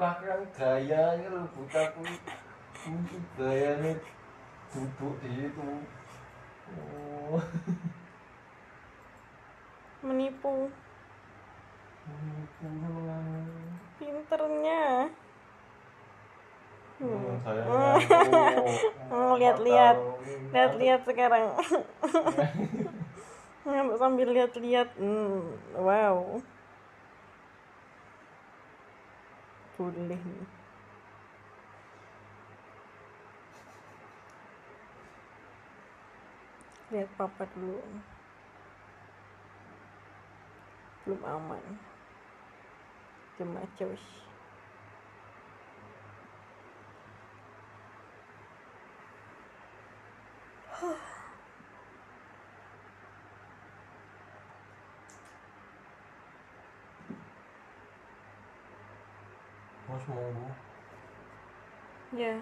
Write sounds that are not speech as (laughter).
kakek gayanya lu buta kuwi kuwi gayanya duduk di itu. Oh. Menipu. Ini pulang pinternya. Hmm, Oh, (laughs) lihat-lihat. lihat-lihat sekarang. (laughs) Sambil lihat-lihat. Hmm, wow boleh nih. Lihat papa dulu. Belum aman. Cuma cus Mas Yeah.